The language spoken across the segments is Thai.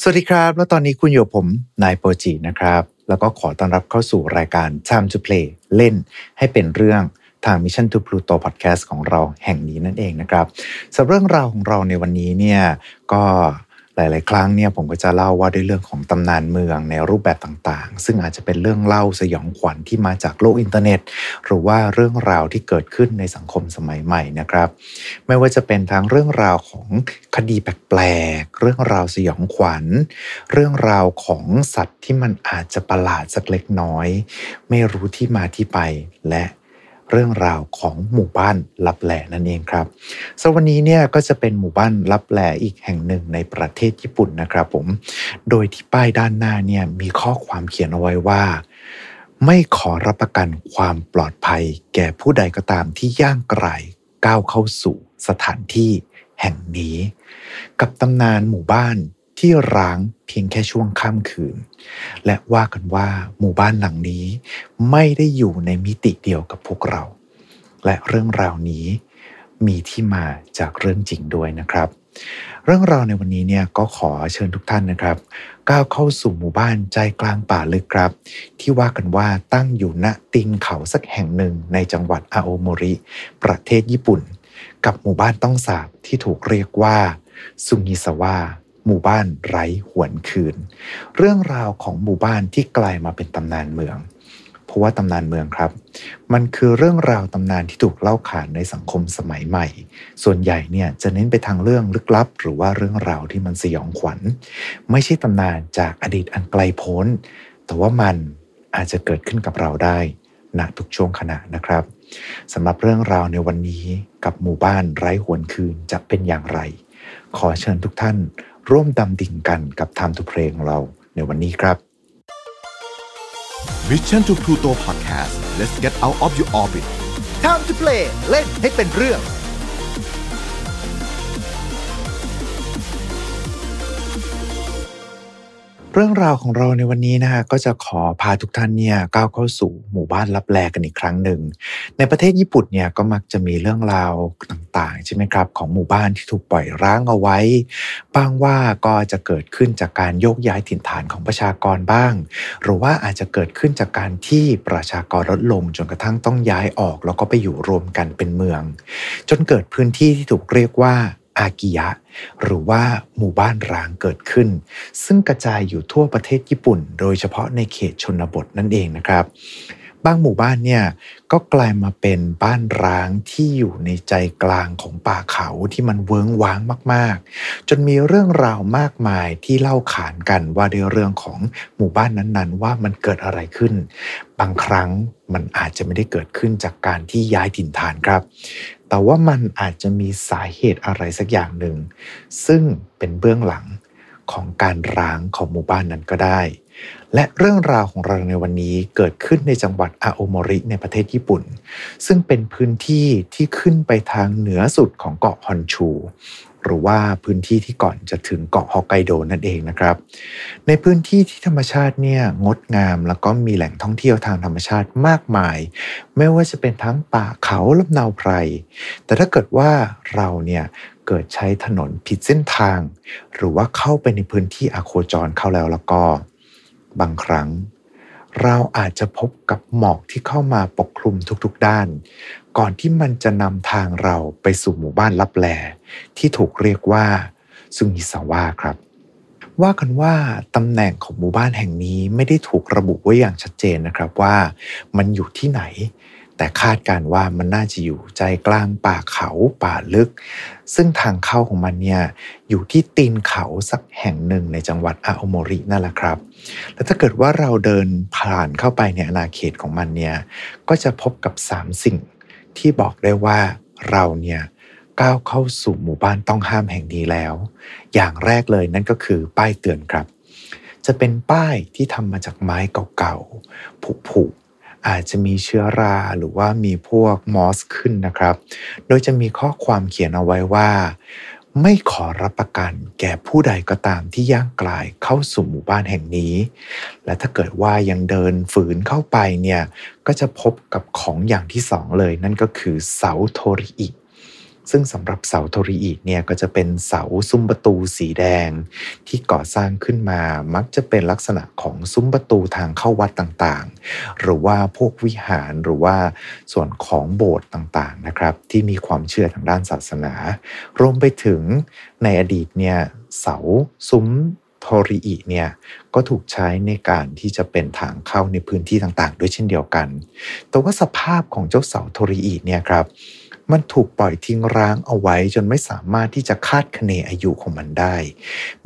สวัสดีครับ แล้วตอนนี้คุณอยู่ผมนายโปรจินะครับ แล้วก็ขอต้อนรับเข้าสู่รายการ Time to Play เล่นให้เป็นเรื่องทาง Mission to Pluto Podcast ของเราแห่งนี้นั่นเองนะครับสำหรับเรื่องราวของเราในวันนี้เนี่ยก็ หลาย ๆ ครั้งเนี่ยผมก็จะเล่าว่าด้วยเรื่องของตำนานเมืองในรูปแบบต่างๆ ซึ่งอาจจะเป็นเรื่องเล่าสยองขวัญที่มาจากโลกอินเทอร์เน็ต หรือว่าเรื่องราวที่เกิดขึ้นในสังคมสมัยใหม่นะครับ ไม่ว่าจะเป็นทั้งเรื่องราวของคดีแปลก ๆ เรื่องราวสยองขวัญ เรื่องราวของสัตว์ที่มันอาจจะประหลาดสักเล็กน้อย ไม่รู้ที่มาที่ไปและ เรื่องราวของหมู่บ้านลับแหล่นั่นเองครับสวันนี้เนี่ยก็จะเป็นหมู่บ้านลับแหล่อีกแห่งหนึ่งในประเทศญี่ปุ่นนะครับผม โดยที่ป้ายด้านหน้าเนี่ยมีข้อความเขียนเอาไว้ว่า ไม่ขอรับประกันความปลอดภัย แก่ผู้ใดก็ตามที่ย่างไกลก้าวเข้าสู่สถานที่แห่งนี้ กับตำนานหมู่บ้าน ที่ร้างเพียงแค่ช่วงค่ำคืน และว่ากันว่าหมู่บ้านหลังนี้ไม่ได้อยู่ในมิติเดียวกับพวกเรา และเรื่องราวนี้มีที่มาจากเรื่องจริงด้วยนะครับ เรื่องราวในวันนี้เนี่ยก็ขอเชิญทุกท่านนะครับ ก้าวเข้าสู่หมู่บ้านใจกลางป่าลึกครับ ที่ว่ากันว่าตั้งอยู่ณตีนเขาสักแห่งหนึ่งในจังหวัดอาโอโมริ ประเทศญี่ปุ่น กับหมู่บ้านต้องสาบที่ถูกเรียกว่าซุงิสวะ หมู่บ้านไร้หวนคืน เรื่องราวของหมู่บ้านที่กลายมาเป็นตำนานเมือง เพราะว่าตำนานเมืองครับ มันคือเรื่องราวตำนานที่ถูกเล่าขานในสังคมสมัยใหม่ ส่วนใหญ่เนี่ยจะเน้นไปทางเรื่องลึกลับ หรือว่าเรื่องราวที่มันสยองขวัญ ไม่ใช่ตำนานจากอดีตอันไกลโพ้น แต่ว่ามันอาจจะเกิดขึ้นกับเราได้ณทุกช่วงขณะนะครับสำหรับเรื่องราวในวันนี้กับหมู่บ้านไร้หวนคืนจะเป็นอย่างไร ขอเชิญทุกท่าน ร่วมดำดิ่งกันกับ Time to Play ของเราในวันนี้ครับ Mission to Pluto Podcast let's get out of your orbit Time to Play เล่นให้เป็นเรื่อง เรื่องราวของเราในวันนี้นะฮะก็จะขอพาทุกท่านเนี่ยก้าวเข้าสู่หมู่บ้านลับแลกันอีกครั้งหนึ่ง ในประเทศญี่ปุ่นเนี่ยก็มักจะมีเรื่องราวต่างๆใช่ไหมครับของหมู่บ้านที่ถูกปล่อยร้างเอาไว้บางว่าก็จะเกิดขึ้นจากการโยกย้ายถิ่นฐานของประชากรบ้าง หรือว่าอาจจะเกิดขึ้นจากการที่ประชากรลดลงจนกระทั่งต้องย้ายออก แล้วก็ไปอยู่รวมกันเป็นเมือง จนเกิดพื้นที่ที่ถูกเรียกว่า อากิยะ หรือว่าหมู่บ้านร้างเกิดขึ้น ซึ่งกระจายอยู่ทั่วประเทศญี่ปุ่น โดยเฉพาะในเขตชนบทนั่นเองนะครับบางหมู่บ้านเนี่ยก็กลายมาเป็นบ้านร้างที่อยู่ในใจกลางของป่าเขาที่มันเวิ้งว้างมากๆ จนมีเรื่องราวมากมายที่เล่าขานกันว่าในเรื่องของหมู่บ้านนั้นๆ ว่ามันเกิดอะไรขึ้น บางครั้งมันอาจจะไม่ได้เกิดขึ้นจากการที่ย้ายถิ่นฐานครับ แต่ว่ามันอาจจะมีสาเหตุอะไรสักอย่างหนึ่ง ซึ่งเป็นเบื้องหลังของการร้างของหมู่บ้านนั้นก็ได้ และเรื่องราวของเราในวันนี้เกิดขึ้นในจังหวัดอาโอโมริในประเทศญี่ปุ่น ซึ่งเป็นพื้นที่ที่ขึ้นไปทางเหนือสุดของเกาะฮอนชู หรือว่าพื้นที่ที่ก่อนจะถึงเกาะฮอกไกโดนั่นเองนะครับ ในพื้นที่ที่ธรรมชาติเนี่ยงดงามแล้วก็มีแหล่งท่องเที่ยวทางธรรมชาติมากมาย ไม่ว่าจะเป็นทั้งป่าเขาลำนาวไพร แต่ถ้าเกิดว่าเราเนี่ยเกิดใช้ถนนผิดเส้นทาง หรือว่าเข้าไปในพื้นที่อโคจรเข้าแล้วแล้วก็ บางครั้ง เราอาจจะพบกับหมอกที่เข้ามาปกคลุมทุกๆด้าน ก่อนที่มันจะนำทางเราไปสู่หมู่บ้านลับแลที่ถูกเรียกว่าซุงิสาวะครับ ว่ากันว่าตำแหน่งของหมู่บ้านแห่งนี้ไม่ได้ถูกระบุไว้อย่างชัดเจนนะครับว่ามันอยู่ที่ไหน แต่คาดการว่ามันน่าจะอยู่ใจกลางป่าเขาป่าลึก ซึ่งทางเข้าของมันเนี่ยอยู่ที่ตีนเขาสักแห่งหนึ่งในจังหวัดอาโอโมรินั่นแหละครับ แล้วถ้าเกิดว่าเราเดินผ่านเข้าไปในอาณาเขตของมันเนี่ยก็จะพบกับ 3 สิ่ง ที่บอกได้ว่าเราเนี่ยก้าวเข้าสู่หมู่บ้านต้องห้ามแห่งนี้แล้ว อย่างแรกเลยนั่นก็คือป้ายเตือนครับ จะเป็นป้ายที่ทำมาจากไม้เก่าๆผุๆอาจจะมีเชื้อราหรือว่ามีพวกมอสขึ้นนะครับ โดยจะมีข้อความเขียนเอาไว้ว่า ไม่ขอรับประกันแก่ผู้ใดก็ตามที่ย่างกลายเข้าสู่หมู่บ้านแห่งนี้ และถ้าเกิดว่ายังเดินฝืนเข้าไปเนี่ย ก็จะพบกับของอย่างที่สองเลย นั่นก็คือเสาโทริอิ ซึ่งสำหรับเสาโทริอิเนี่ยก็จะเป็นเสาซุ้มประตูสีแดง ที่ก่อสร้างขึ้นมามักจะเป็นลักษณะของซุ้มประตูทางเข้าวัดต่างๆ หรือว่าพวกวิหารหรือว่าส่วนของโบสถ์ต่างๆนะครับ ที่มีความเชื่อทางด้านศาสนารวมไปถึงในอดีตเนี่ยเสาซุ้มโทริอิเนี่ยก็ถูกใช้ในการที่จะเป็นทางเข้าในพื้นที่ต่างๆ ด้วยเช่นเดียวกัน แต่ว่าสภาพของเจ้าเสาโทริอิเนี่ยครับ มันถูกปล่อยทิ้งร้างเอาไว้จนไม่สามารถที่จะคาดคะเนอายุของมันได้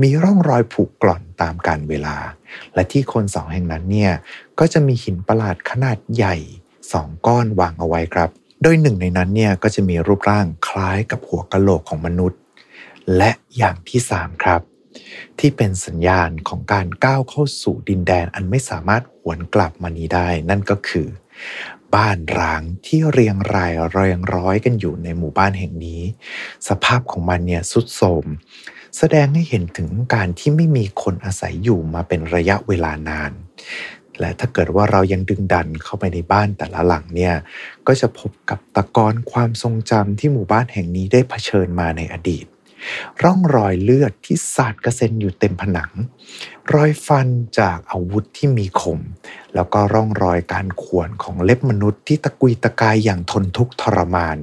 มีร่องรอยผุกร่อนตามกาลเวลา และที่คนเสาแห่งนั้นเนี่ยก็จะมีหินประหลาดขนาดใหญ่สองก้อนวางเอาไว้ครับ โดยหนึ่งในนั้นเนี่ยก็จะมีรูปร่างคล้ายกับหัวกะโหลกของมนุษย์ และอย่างที่สามครับ ที่เป็นสัญญาณของการก้าวเข้าสู่ดินแดนอันไม่สามารถหวนกลับมานี้ได้ นั่นก็คือ บ้านร้างที่เรียงรายเรียงร้อยกันอยู่ในหมู่บ้านแห่งนี้ สภาพของมันเนี่ยสุดโทรมแสดงให้เห็นถึงการที่ไม่มีคนอาศัยอยู่มาเป็นระยะเวลานาน และถ้าเกิดว่าเรายังดึงดันเข้าไปในบ้านแต่ละหลังเนี่ย ก็จะพบกับตะกอนความทรงจำที่หมู่บ้านแห่งนี้ได้เผชิญมาในอดีต ร่องรอยเลือดที่สาดกระเซ็นอยู่เต็มผนัง รอยฟันจากอาวุธที่มีคม แล้วก็ร่องรอยการข่วนของเล็บมนุษย์ที่ตะกุยตะกายอย่างทนทุกข์ทรมาน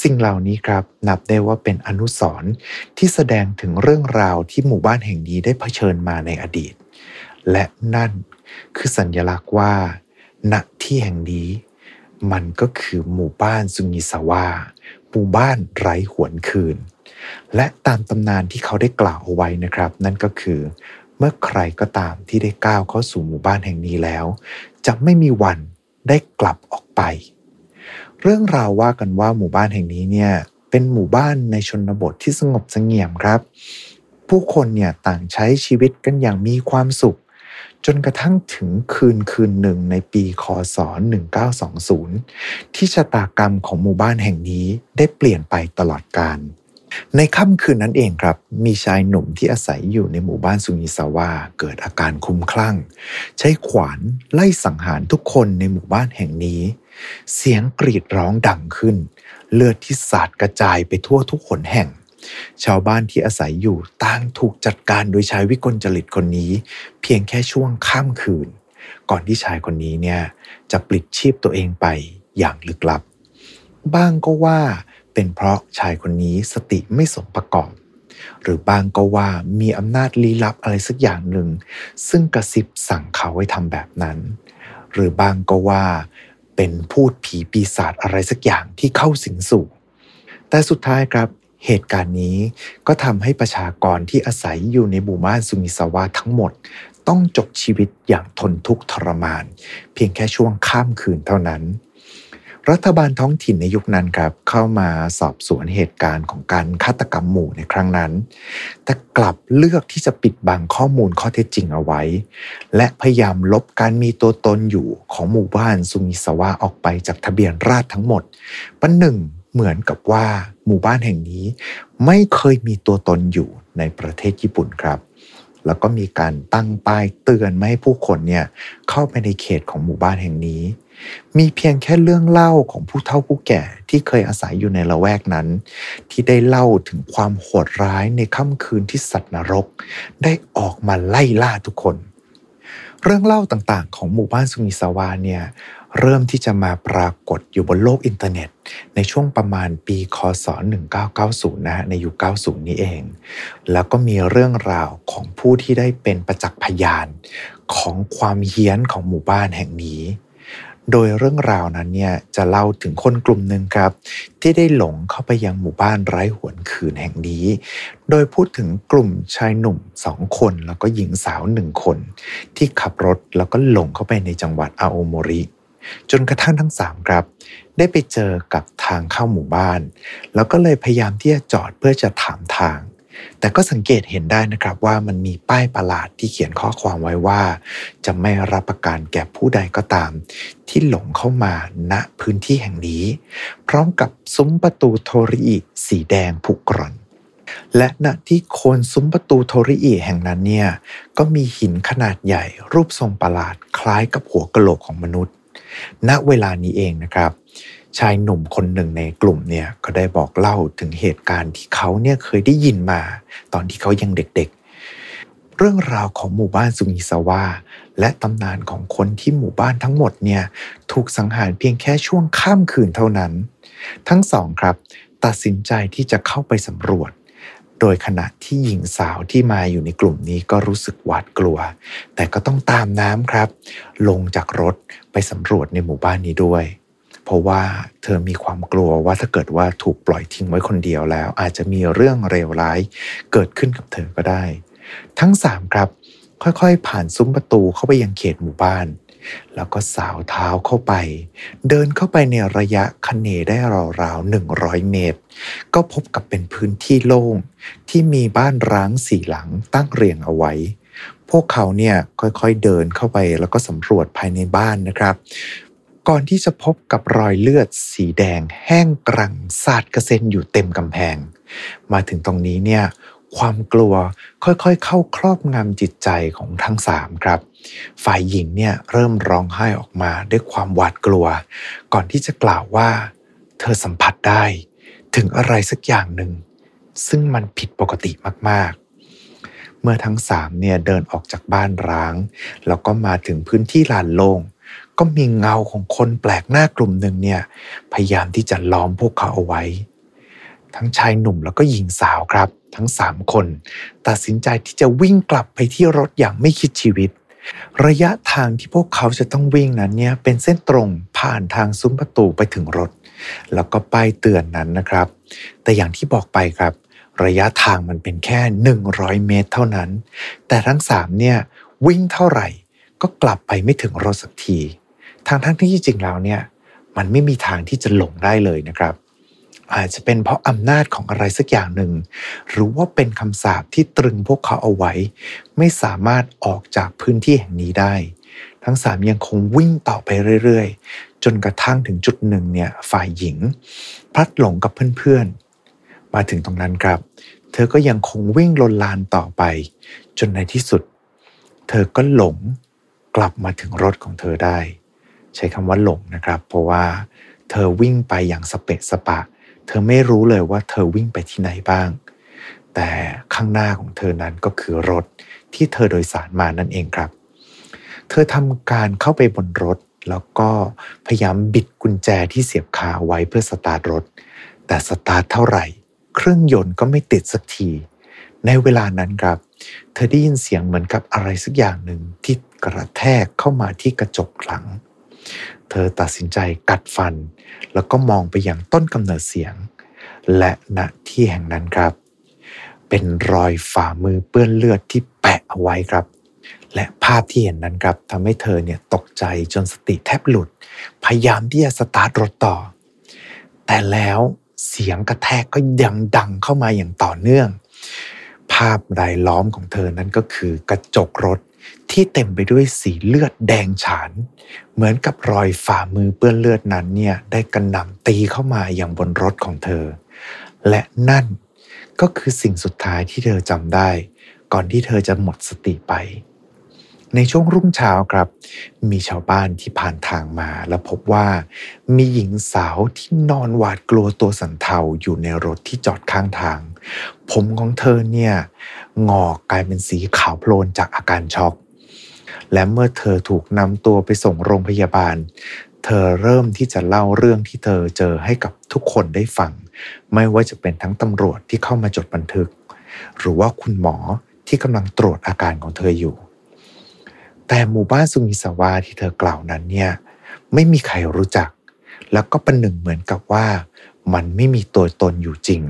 สิ่งเหล่านี้ครับนับได้ว่าเป็นอนุสรณ์ที่แสดงถึงเรื่องราวที่หมู่บ้านแห่งนี้ได้เผชิญมาในอดีต และนั่นคือสัญลักษณ์ว่า ณที่แห่งนี้ มันก็คือหมู่บ้านซุงิซาวะหมู่บ้านไร้หวนคืน และตามตำนานที่เขาได้กล่าวเอาไว้นะครับ นั่นก็คือ เมื่อใครก็ตามที่ได้ก้าวเข้าสู่หมู่บ้านแห่งนี้แล้ว จะไม่มีวันได้กลับออกไป เรื่องราวว่ากันว่าหมู่บ้านแห่งนี้เนี่ยเป็นหมู่บ้านในชนบทที่สงบสงี่ยมครับ ผู้คนเนี่ยต่างใช้ชีวิตกันอย่างมีความสุข จนกระทั่งถึงคืนคืนหนึ่งในปีคศ 1920 ที่ชะตากรรมของหมู่บ้านแห่งนี้ได้เปลี่ยนไปตลอดกาล ในค่ำคืนนั้นเองครับ มีชายหนุ่มที่อาศัยอยู่ในหมู่บ้านซุงิซาวะเกิดอาการคลุ้มคลั่ง ใช้ขวานไล่สังหารทุกคนในหมู่บ้านแห่งนี้ เสียงกรีดร้องดังขึ้น เลือดที่สาดกระจายไปทั่วทุกหนแห่ง ชาวบ้านที่อาศัยอยู่ต่างถูกจัดการโดยชายวิกลจริตคนนี้ เพียงแค่ช่วงข้ามคืน ก่อนที่ชายคนนี้เนี่ยจะปลิดชีพตัวเองไปอย่างลึกลับ บ้างก็ว่า เป็นเพราะชายคนนี้สติไม่สมประกอบ หรือบางก็ว่ามีอำนาจลี้ลับอะไรสักอย่างหนึ่ง ซึ่งกระซิบสั่งเขาให้ทำแบบนั้น หรือบางก็ว่าเป็นพูดผีปีศาจอะไรสักอย่างที่เข้าสิงสู่ แต่สุดท้ายครับเหตุการณ์นี้ก็ทำให้ประชากรที่อาศัยอยู่ในหมู่บ้านซุมิซาวะทั้งหมด ต้องจบชีวิตอย่างทนทุกข์ทรมาน เพียงแค่ช่วงข้ามคืนเท่านั้น รัฐบาลท้องถิ่นในยุคนั้นครับ เข้ามาสอบสวนเหตุการณ์ของการฆาตกรรมหมู่ในครั้งนั้น แต่กลับเลือกที่จะปิดบังข้อมูลข้อเท็จจริงเอาไว้ และพยายามลบการมีตัวตนอยู่ของหมู่บ้านซุมิซาวะออกไปจากทะเบียนราษฎรทั้งหมดปันหนึ่งเหมือนกับว่าหมู่บ้านแห่งนี้ ไม่เคยมีตัวตนอยู่ในประเทศญี่ปุ่นครับ แล้วก็มีการตั้งป้ายเตือนไม่ให้ผู้คนเนี่ยเข้าไปในเขตของหมู่บ้านแห่งนี้ มีเพียงแค่เรื่องเล่าของผู้เฒ่าผู้แก่ที่เคยอาศัยอยู่ในละแวกนั้น ที่ได้เล่าถึงความโหดร้ายในค่ำคืนที่สัตว์นรก ได้ออกมาไล่ล่าทุกคน เรื่องเล่าต่างๆ ของหมู่บ้านซุมิซาวะเนี่ยเริ่มที่จะมาปรากฏอยู่บนโลกอินเทอร์เน็ต ในช่วงประมาณปีคศ 1990นะฮะในยุค 90 นี้เอง แล้วก็มีเรื่องราวของผู้ที่ได้เป็นประจักษ์พยาน ของความเฮี้ยนของหมู่บ้านแห่งนี้ โดยเรื่องราวนั้นเนี่ยจะเล่าถึงคนกลุ่มหนึ่งครับ ที่ได้หลงเข้าไปยังหมู่บ้านไร้หวนคืนแห่งนี้ โดยพูดถึงกลุ่มชายหนุ่มสองคนแล้วก็หญิงสาวหนึ่งคน ที่ขับรถแล้วก็หลงเข้าไปในจังหวัดอาโอโมริ จนกระทั่งทั้งสามครับ ได้ไปเจอกับทางเข้าหมู่บ้าน แล้วก็เลยพยายามที่จะจอดเพื่อจะถามทาง แต่ก็สังเกตเห็นได้นะครับว่ามันมีป้ายประหลาดที่เขียนข้อความไว้ว่า จะไม่รับประกันแก่ผู้ใดก็ตาม ที่หลงเข้ามาณพื้นที่แห่งนี้ พร้อมกับซุ้มประตูโทริอิสีแดงผุกร่อน และณที่โคนซุ้มประตูโทริอิแห่งนั้นเนี่ยก็มีหินขนาดใหญ่รูปทรงประหลาดคล้ายกับหัวกะโหลกของมนุษย์ ณเวลานี้เองนะครับ ชายหนุ่มคนหนึ่งในกลุ่มเนี่ยก็ได้บอกเล่าถึงเหตุการณ์ที่เขาเนี่ยเคยได้ยินมา ตอนที่เขายังเด็กๆ เรื่องราวของหมู่บ้านซุงิซาวะและตำนานของคนที่หมู่บ้านทั้งหมดเนี่ยถูกสังหารเพียงแค่ช่วงข้ามคืนเท่านั้น ทั้งสองครับ ตัดสินใจที่จะเข้าไปสำรวจ โดยขณะที่หญิงสาวที่มาอยู่ในกลุ่มนี้ก็รู้สึกหวาดกลัว แต่ก็ต้องตามน้ำครับ ลงจากรถไปสำรวจในหมู่บ้านนี้ด้วย เพราะว่าเธอมีความกลัวว่าถ้าเกิดว่าถูกปล่อยทิ้งไว้คนเดียวแล้ว อาจจะมีเรื่องเลวร้ายเกิดขึ้นกับเธอก็ได้ ทั้งสามครับ ค่อยๆ ผ่านซุ้มประตูเข้าไปยังเขตหมู่บ้าน แล้วก็สาวเท้าเข้าไป เดินเข้าไปในระยะคันเนได้ราวๆ100 เมตร ก็พบกับเป็นพื้นที่โล่งที่มีบ้านร้างสี่หลังตั้งเรียงเอาไว้พวกเขาเนี่ยค่อยๆเดินเข้าไปแล้วก็สำรวจภายในบ้านนะครับ ก่อนที่จะพบกับรอยเลือดสีแดงแห้งกรังสาดกระเซ็นอยู่เต็มกำแพง มาถึงตรงนี้เนี่ยความกลัวค่อยๆ เข้าครอบงำจิตใจของทั้งสามครับ ฝ่ายหญิงเนี่ยเริ่มร้องไห้ออกมาด้วยความหวาดกลัว ก่อนที่จะกล่าวว่า เธอสัมผัสได้ ถึงอะไรสักอย่างหนึ่ง ซึ่งมันผิดปกติมากๆ เมื่อทั้งสามเนี่ยเดินออกจากบ้านร้าง แล้วก็มาถึงพื้นที่ลานโลง่ง ก็มีเงาของคนแปลกหน้ากลุ่มหนึ่งเนี่ยพยายามที่จะล้อมพวกเขาเอาไว้ ทั้งชายหนุ่มแล้วก็หญิงสาวครับ ทั้งสามคน ตัดสินใจที่จะวิ่งกลับไปที่รถอย่างไม่คิดชีวิต ระยะทางที่พวกเขาจะต้องวิ่งนั้นเนี่ยเป็นเส้นตรงผ่านทางซุ้มประตูไปถึงรถ แล้วก็ป้ายเตือนนั้นนะครับ แต่อย่างที่บอกไปครับ ระยะทางมันเป็นแค่ 100 เมตรเท่านั้น แต่ทั้งสามเนี่ยวิ่งเท่าไหร่ก็กลับไปไม่ถึงรถสักที ทางทั้งที่จริงแล้วเนี่ยมันไม่มีทางที่จะหลงได้เลยนะครับ อาจจะเป็นเพราะอำนาจของอะไรสักอย่างหนึ่ง หรือว่าเป็นคำสาปที่ตรึงพวกเขาเอาไว้ ไม่สามารถออกจากพื้นที่แห่งนี้ได้ ทั้งสามยังคงวิ่งต่อไปเรื่อยๆ จนกระทั่งถึงจุดหนึ่งเนี่ยฝ่ายหญิง พลัดหลงกับเพื่อนๆ มาถึงตรงนั้นครับ เธอก็ยังคงวิ่งลนลานต่อไป จนในที่สุด เธอก็หลงกลับมาถึงรถของเธอได้ ใช้คำว่าหลงนะครับ เพราะว่าเธอวิ่งไปอย่างสเปะสปะ เธอไม่รู้เลยว่าเธอวิ่งไปที่ไหนบ้าง แต่ข้างหน้าของเธอนั้นก็คือรถที่เธอโดยสารมานั่นเองครับ เธอทำการเข้าไปบนรถ แล้วก็พยายามบิดกุญแจที่เสียบคาไว้เพื่อสตาร์ทรถ แต่สตาร์ทเท่าไหร่ เครื่องยนต์ก็ไม่ติดสักที ในเวลานั้นครับ เธอได้ยินเสียงเหมือนกับอะไรสักอย่างหนึ่งที่กระแทกเข้ามาที่กระจกหลัง เธอตัดสินใจกัดฟัน แล้วก็มองไปย่างต้นกำเนิดเสียง และณที่แห่งนั้นครับ เป็นรอยฝ่ามือเปื้อนเลือดที่แปะเอาไว้ครับ และภาพที่เห็นนั้นครับทำให้เธอเนี่ยตกใจจนสติแทบหลุด พยายามที่จะสตาร์ทรถต่อ แต่แล้วเสียงกระแทกก็ยังดังเข้ามาอย่างต่อเนื่อง ภาพรายล้อมของเธอนั้นก็คือกระจกรถ ที่เต็มไปด้วยสีเลือดแดงฉาน เหมือนกับรอยฝ่ามือเปื้อนเลือดนั้นเนี่ยได้กระหน่ำตีเข้ามาอย่างบนรถของเธอ และนั่นก็คือสิ่งสุดท้ายที่เธอจำได้ ก่อนที่เธอจะหมดสติไป ในช่วงรุ่งเช้าครับ มีชาวบ้านที่ผ่านทางมา แล้วพบว่ามีหญิงสาวที่นอนหวาดกลัวตัวสันเทาอยู่ในรถที่จอดข้างทาง ผมของเธอเนี่ยงอกกลายเป็นสีขาวโพลนจากอาการช็อก และเมื่อเธอถูกนำตัวไปส่งโรงพยาบาล เธอเริ่มที่จะเล่าเรื่องที่เธอเจอให้กับทุกคนได้ฟัง ไม่ว่าจะเป็นทั้งตำรวจที่เข้ามาจดบันทึก หรือว่าคุณหมอที่กำลังตรวจอาการของเธออยู่ แต่หมู่บ้านซุมิสาวาที่เธอกล่าวนั้นเนี่ยไม่มีใครรู้จัก แล้วก็ประหนึ่งเหมือนกับว่า มันไม่มีตัวตนอยู่จริง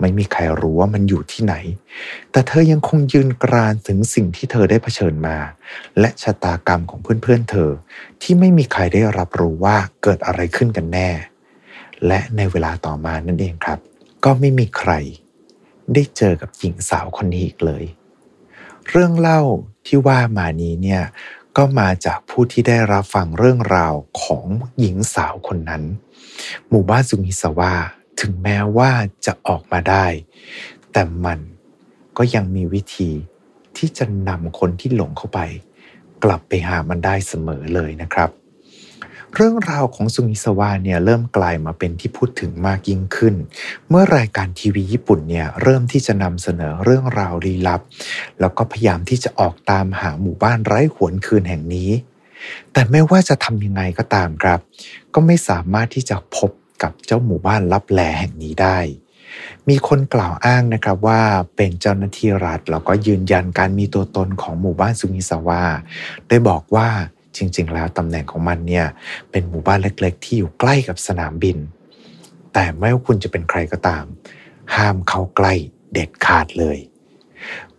ไม่มีใครรู้ว่ามันอยู่ที่ไหน แต่เธอยังคงยืนกรานถึงสิ่งที่เธอได้เผชิญมา และชะตากรรมของเพื่อนๆเธอ ที่ไม่มีใครได้รับรู้ว่าเกิดอะไรขึ้นกันแน่ และในเวลาต่อมานั่นเองครับ ก็ไม่มีใคร ได้เจอกับหญิงสาวคนนี้อีกเลย เรื่องเล่าที่ว่ามานี้เนี่ยก็มาจากผู้ที่ได้รับฟังเรื่องราวของหญิงสาวคนนั้น หมู่บ้านซุงิสวา ถึงแม้ว่าจะออกมาได้ แต่มันก็ยังมีวิธีที่จะนำคนที่หลงเข้าไป กลับไปหามันได้เสมอเลยนะครับ เรื่องราวของสุงิสวาเนี่ยเริ่มกลายมาเป็นที่พูดถึงมากยิ่งขึ้น เมื่อรายการทีวีญี่ปุ่นเนี่ยเริ่มที่จะนำเสนอเรื่องราวลี้ลับ แล้วก็พยายามที่จะออกตามหาหมู่บ้านไร้หวนคืนแห่งนี้ แต่ไม่ว่าจะทำยังไงก็ตามครับ ก็ไม่สามารถที่จะพบ กับเจ้าหมู่บ้านลับแลแห่งนี้ได้ มีคนกล่าวอ้างนะครับว่าเป็นเจ้าหน้าที่รัฐแล้วก็ยืนยันการมีตัวตนของหมู่บ้านซุงิสวาได้บอกว่าจริง ๆ แล้วตำแหน่งของมันเนี่ยเป็นหมู่บ้านเล็ก ๆ ที่อยู่ใกล้กับสนามบิน แต่ไม่ว่าคุณจะเป็นใครก็ตาม ห้ามเข้าใกล้เด็ดขาดเลย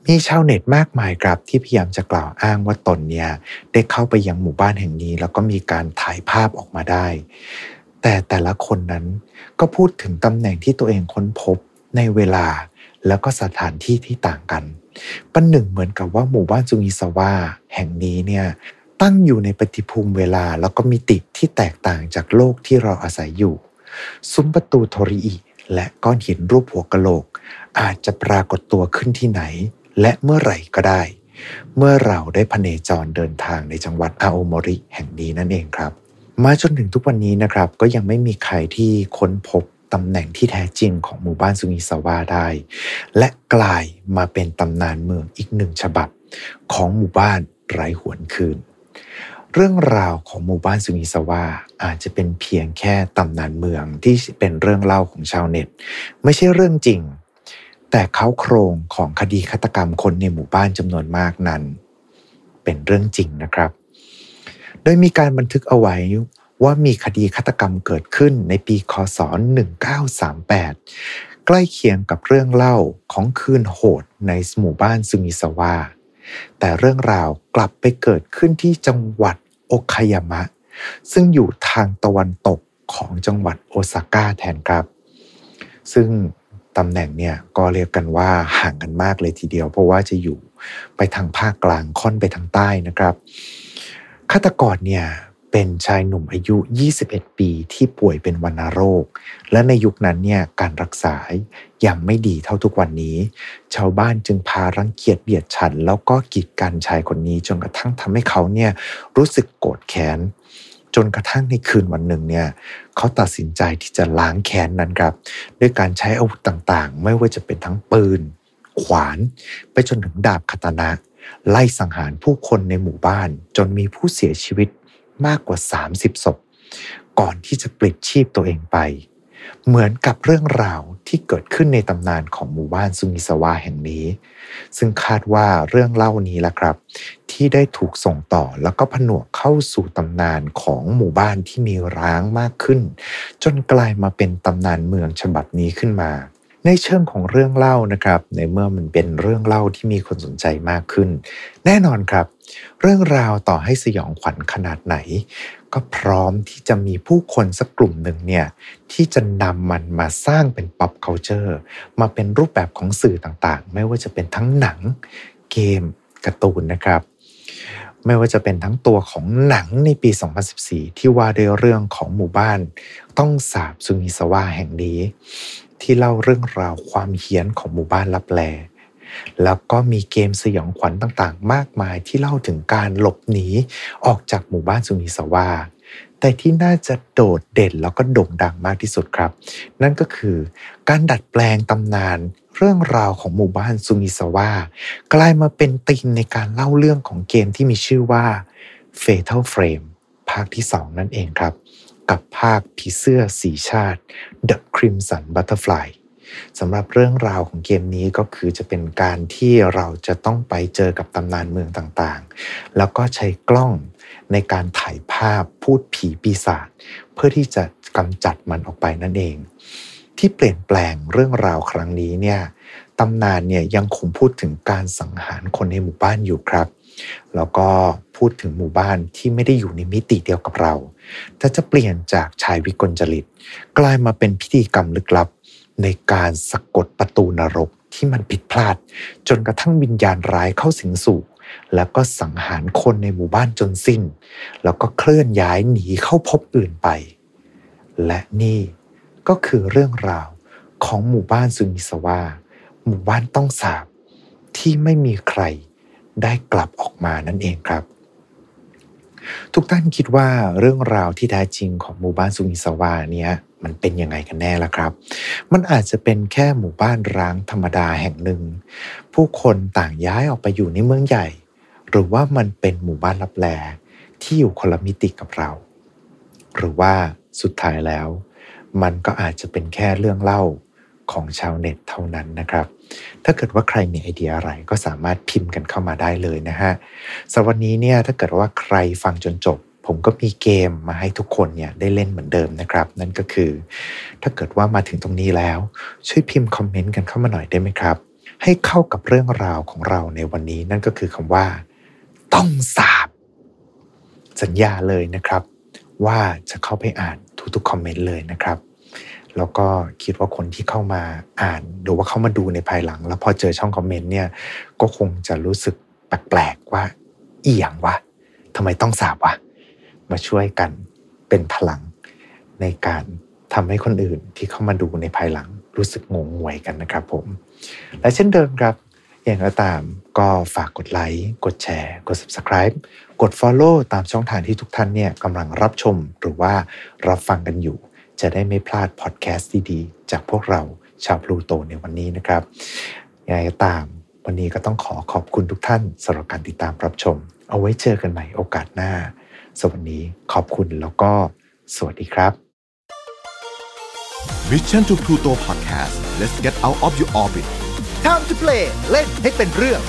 มีชาวเน็ตมากมายครับที่พยายามจะกล่าวอ้างว่าตนเนี่ยได้เข้าไปยังหมู่บ้านแห่งนี้ แล้วก็มีการถ่ายภาพออกมาได้ แต่แต่ละคนนั้นก็พูดถึงตำแหน่งที่ตัวเองค้นพบในเวลาแล้วก็สถานที่ที่ต่างกันปันหนึ่งเหมือนกับว่าหมู่บ้านจุงิสวาแห่งนี้เนี่ยตั้งอยู่ในปฏิภูมิเวลาแล้วก็มิติที่แตกต่างจากโลกที่เราอาศัยอยู่ ซุ้มประตูโทริอิและก้อนหินรูปหัวกะโหลก อาจจะปรากฏตัวขึ้นที่ไหน และเมื่อไหร่ก็ได้ เมื่อเราได้พเนจรเดินทางในจังหวัดอาโอมริแห่งนี้นั่นเองครับ มาจนถึงทุกวันนี้นะครับ ก็ยังไม่มีใครที่ค้นพบตำแหน่งที่แท้จริงของหมู่บ้านซุงิสาวาได้ และกลายมาเป็นตำนานเมืองอีกหนึ่งฉบับ ของหมู่บ้านไร้หวนคืน เรื่องราวของหมู่บ้านสุนิสวาอาจจะเป็นเพียงแค่ตำนานเมืองที่เป็นเรื่องเล่าของชาวเน็ต ไม่ใช่เรื่องจริง แต่เขาโครงของคดีฆาตกรรมคนในหมู่บ้านจำนวนมากนั้น เป็นเรื่องจริงนะครับ โดยมีการบันทึกเอาไว้ว่ามีคดีฆาตกรรมเกิดขึ้นในปีคศ 1938 ใกล้เคียงกับเรื่องเล่าของคืนโหดในหมู่บ้านซุมิสวา แต่เรื่องราวกลับไปเกิดขึ้นที่จังหวัดโอคายามะ ซึ่งอยู่ทางตะวันตกของจังหวัดโอซาก้าแทนครับ ซึ่งตำแหน่งเนี่ยก็เรียกกันว่าห่างกันมากเลยทีเดียว เพราะว่าจะอยู่ไปทางภาคกลางค่อนไปทางใต้นะครับ ฆาตกรเนี่ยเป็นชายหนุ่มอายุ 21 ปีที่ป่วยเป็นวัณโรค และในยุคนั้นเนี่ยการรักษายังไม่ดีเท่าทุกวันนี้ ชาวบ้านจึงพารังเกียจเบียดฉัน แล้วก็กีดกันชายคนนี้จนกระทั่งทำให้เขาเนี่ยรู้สึกโกรธแค้นจนกระทั่งในคืนวันหนึ่งเนี่ยเขาตัดสินใจที่จะล้างแค้นนั้นครับ ด้วยการใช้อาวุธต่างๆ ไม่ว่าจะเป็นทั้งปืน ขวาน ไปจนถึงดาบคาตนะ ไล่สังหารผู้คนในหมู่บ้าน จนมีผู้เสียชีวิตมากกว่า 30ศพก่อนที่จะปลิดชีพตัวเองไป เหมือนกับเรื่องราวที่เกิดขึ้นในตำนานของหมู่บ้านซุมิสวาแห่งนี้ ซึ่งคาดว่าเรื่องเล่านี้แหละครับ ที่ได้ถูกส่งต่อแล้วก็ผนวกเข้าสู่ตำนานของหมู่บ้านที่มีร้างมากขึ้น จนกลายมาเป็นตำนานเมืองฉบับนี้ขึ้นมา ในเชิงของเรื่องเล่านะครับ ในเมื่อมันเป็นเรื่องเล่าที่มีคนสนใจมากขึ้น แน่นอนครับ เรื่องราวต่อให้สยองขวัญขนาดไหน ก็พร้อมที่จะมีผู้คนสักกลุ่มหนึ่งเนี่ยที่จะนำมันมาสร้างเป็น pop culture มาเป็นรูปแบบของสื่อต่างๆ ไม่ว่าจะเป็นทั้งหนัง เกมการ์ตูนนะครับ ไม่ว่าจะเป็นทั้งตัวของหนังในปี 2014 ที่ว่าด้วยเรื่องของหมู่บ้าน ต้องสาบซุงิสวาแห่งนี้ ที่เล่าเรื่องราวความเฮี้ยนของหมู่บ้านลับแล แล้วก็มีเกมสยองขวัญต่างๆ มากมายที่เล่าถึงการหลบหนีออกจากหมู่บ้านสุนิสวาแต่ที่น่าจะโดดเด่นแล้วก็โด่งดังมากที่สุดครับ นั่นก็คือการดัดแปลงตำนานเรื่องราวของหมู่บ้านซูมิสวากลายมาเป็นธีมในการเล่าเรื่องของเกมที่มีชื่อว่า Fatal Frame ภาคที่ 2 นั่นเองครับ กับภาคผีเสื้อสีชาติ The Crimson Butterfly สำหรับเรื่องราวของเกมนี้ก็คือจะเป็นการที่เราจะต้องไปเจอกับตำนานเมืองต่างๆ แล้วก็ใช้กล้องในการถ่ายภาพพูดผีปีศาจเพื่อที่จะกำจัดมันออกไปนั่นเอง ที่เปลี่ยนแปลงเรื่องราวครั้งนี้เนี่ยตำนานเนี่ยยังคงพูดถึงการสังหารคนในหมู่บ้านอยู่ครับ แล้วก็พูดถึงหมู่บ้านที่ไม่ได้อยู่ในมิติเดียวกับเรา แต่จะเปลี่ยนจากชายวิกลจริต กลายมาเป็นพิธีกรรมลึกลับ ในการสะกดประตูนรกที่มันผิดพลาด จนกระทั่งวิญญาณร้ายเข้าสิงสู่ แล้วก็สังหารคนในหมู่บ้านจนสิ้น แล้วก็เคลื่อนย้ายหนีเข้าพบอื่นไป และนี่ ก็คือเรื่องราวของหมู่บ้านซุนิสวา หมู่บ้านต้องสาบที่ไม่มีใครได้กลับออกมานั่นเองครับ ทุกท่านคิดว่าเรื่องราวที่แท้จริงของหมู่บ้านสุนิสวาเนี้ยมันเป็นยังไงกันแน่ล่ะครับ มันอาจจะเป็นแค่หมู่บ้านร้างธรรมดาแห่งหนึ่ง ผู้คนต่างย้ายออกไปอยู่ในเมืองใหญ่ หรือว่ามันเป็นหมู่บ้านลับแลที่อยู่คนละมิติกับเรา หรือว่าสุดท้ายแล้ว มันก็อาจจะเป็นแค่เรื่องเล่าของชาวเน็ตเท่านั้นนะครับ ถ้าเกิดว่าใครมีไอเดียอะไรก็สามารถพิมพ์กันเข้ามาได้เลยนะฮะสำหรับวันนี้เนี่ยถ้าเกิดว่าใครฟังจนจบ ผมก็มีเกมมาให้ทุกคนเนี่ยได้เล่นเหมือนเดิมนะครับ นั่นก็คือ ถ้าเกิดว่ามาถึงตรงนี้แล้ว ช่วยพิมพ์คอมเมนต์กันเข้ามาหน่อยได้ไหมครับ ให้เข้ากับเรื่องราวของเราในวันนี้นั่นก็คือคำว่า ต้องสาบ สัญญาเลยนะครับ ว่าจะเข้าไปอ่าน ทุกๆคอมเมนต์เลยนะครับ แล้วก็คิดว่าคนที่เข้ามาอ่านหรือว่าเข้ามาดูในภายหลัง แล้วพอเจอช่องคอมเมนต์เนี่ยก็คงจะรู้สึกแปลกๆว่าเอียงวะทำไมต้องสาบวะมาช่วยกันเป็นพลังในการทำให้คนอื่นที่เข้ามาดูในภายหลังรู้สึกงงงวยกันนะครับผม และเช่นเดิมครับ อย่างก็ตามก็ฝากกดไลค์กดแชร์ กด subscribe กด follow ตามช่องทางที่ทุกท่านเนี่ยกำลังรับชมหรือว่ารับฟังกันอยู่ จะได้ไม่พลาดพอดแคสต์ดีๆ จากพวกเราชาวพลูโตในวันนี้นะครับยังไงก็ตามวันนี้ก็ต้องขอขอบคุณทุกท่านสำหรับการติดตามรับชม เอาไว้เจอกันใหม่โอกาสหน้าสวัสดีขอบคุณแล้วก็ สวัสดีครับ Mission to Pluto Podcast let's get out of your orbit Time to play เล่นให้เป็นเรื่อง